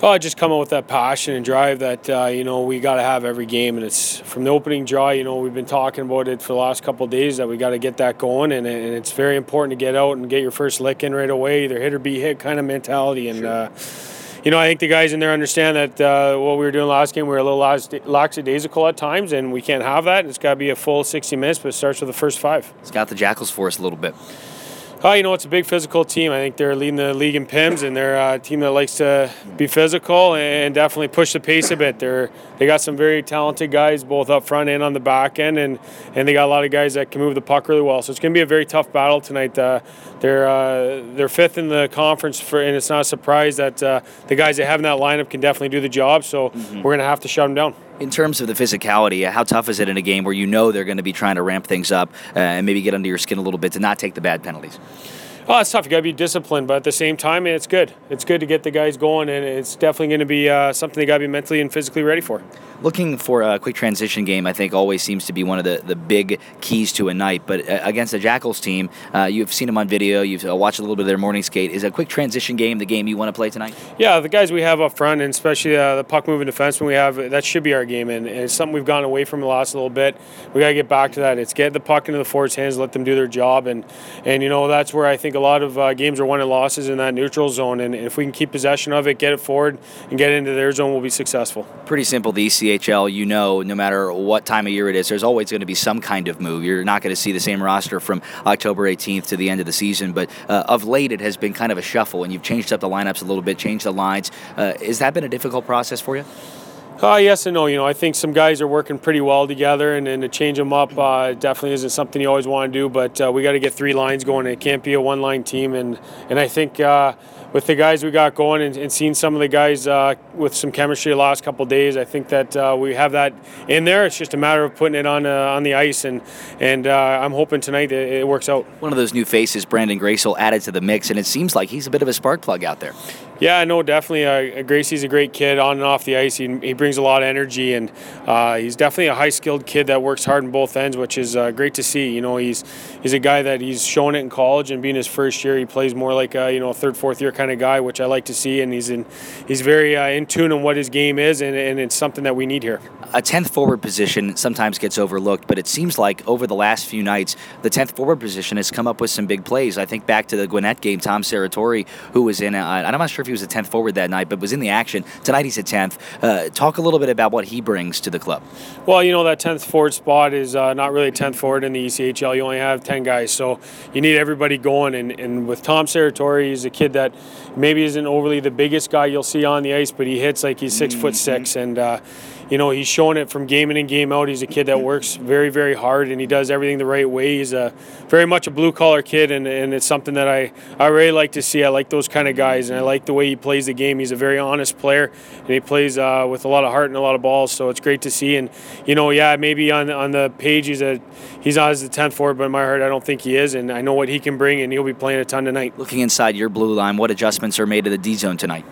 Oh, I just come out with that passion and drive that uh, you know we got to have every game, and it's from the opening draw. You know we've been talking about it for the last couple of days that we got to get that going, and, and, it's very important to get out and get your first lick in right away, either hit or be hit kind of mentality. And sure. uh, you know I think the guys in there understand that uh, what we were doing last game we were a little lackadaisical at times, and we can't have that. It's got to be a full 60 minutes, but it starts with the first five. It's got the Jackals for us a little bit. Oh, you know, it's a big physical team. I think they're leading the league in PIMS, and they're a team that likes to be physical and definitely push the pace a bit. They're they got some very talented guys both up front and on the back end, and, and they got a lot of guys that can move the puck really well. So it's going to be a very tough battle tonight. Uh, they're uh, they're fifth in the conference, for, and it's not a surprise that uh, the guys they have in that lineup can definitely do the job. So mm-hmm. we're going to have to shut them down. In terms of the physicality, how tough is it in a game where you know they're going to be trying to ramp things up uh, and maybe get under your skin a little bit to not take the bad penalties? Oh, it's tough. You got to be disciplined, but at the same time, it's good. It's good to get the guys going, and it's definitely going to be uh, something they got to be mentally and physically ready for looking for a quick transition game, I think always seems to be one of the, the big keys to a night. But uh, against the Jackals team, uh, you've seen them on video, you've uh, watched a little bit of their morning skate. Is a quick transition game the game you want to play tonight? Yeah, the guys we have up front, and especially uh, the puck moving defenseman we have, that should be our game. And, and, it's something we've gone away from the last little bit. We got to get back to that. It's get the puck into the forwards' hands, let them do their job. And, and you know, that's where I think a lot of uh, games are won and losses in that neutral zone. And if we can keep possession of it, get it forward, and get into their zone, we'll be successful. Pretty simple, the ECHL, you know know no matter what time of year it is, there's always going to be some kind of move. You're not going to see the same roster from October 18th to the end of the season, but uh, of late it has been kind of a shuffle, and you've changed up the lineups a little bit, changed the lines. Uh, has that been a difficult process for you? Uh, yes and no. You know, I think some guys are working pretty well together, and, and to change them up uh, definitely isn't something you always want to do. But uh, we got to get three lines going. It can't be a one-line team, and and I think uh, with the guys we got going and, and seeing some of the guys uh, with some chemistry the last couple days, I think that uh, we have that in there. It's just a matter of putting it on uh, on the ice, and and I'm hoping tonight it, it, works out. One of those new faces, Brandon Gracel, added to the mix, and it seems like he's a bit of a spark plug out there. Yeah, no, definitely. Uh, Gracie's a great kid on and off the ice. He, he brings a lot of energy, and uh, he's definitely a high skilled kid that works hard in both ends, which is great to see. You know, he's he's a guy that he's shown it in college, and being his first year, he plays more like a you know third, fourth year kind of guy, which I like to see, and he's in he's very uh, in tune on what his game is, and, and it's something that we need here. A tenth forward position sometimes gets overlooked, but it seems like over the last few nights, the tenth forward position has come up with some big plays. I think back to the Gwinnett game, Tom Serratori, who was in, uh, I'm not sure if he was a tenth forward that night, but was in the action tonight. He's a tenth. Uh, talk a little bit about what he brings to the club. Well, you know that tenth forward spot is uh, not really a tenth forward in the ECHL. You only have ten guys, so you need everybody going. And, and with Tom Serratori, he's a kid that maybe isn't overly the biggest guy you'll see on the ice, but he hits like he's 6 mm-hmm. foot six, and uh, you know he's showing it from game in and game out. He's a kid that works very very hard, and he does everything the right way. He's a very much a blue collar kid, and, and it's something that I I really like to see. I like those kind of guys, and I like the way he plays the game. He's a very honest player, and he plays uh, with a lot of heart and a lot of balls. So it's great to see. And you know, yeah, maybe on on the page he's a he's not as the tenth forward, but in my heart I don't think he is, and I know what he can bring, and he'll be playing a ton tonight. Looking inside your blue line, what adjustments are made to the D zone tonight?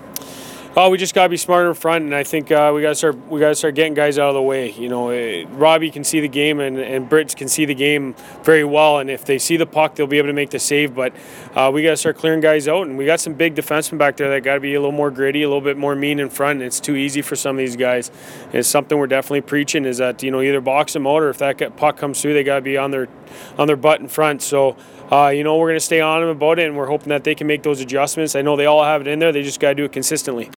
Oh, we just got to be smarter in front, and I think uh, we got to start. We got to start getting guys out of the way. You know, uh, Robbie can see the game, and, and Brits can see the game very well. And if they see the puck, they'll be able to make the save. But uh, we got to start clearing guys out, and we got some big defensemen back there that got to be a little more gritty, a little bit more mean in front. It's too easy for some of these guys. And it's something we're definitely preaching is that you know either box them out, or if that puck comes through, they got to be on their on their butt in front. So. Uh, you know, we're going to stay on them about it, and we're hoping that they can make those adjustments. I know they all have it in there. They just got to do it consistently.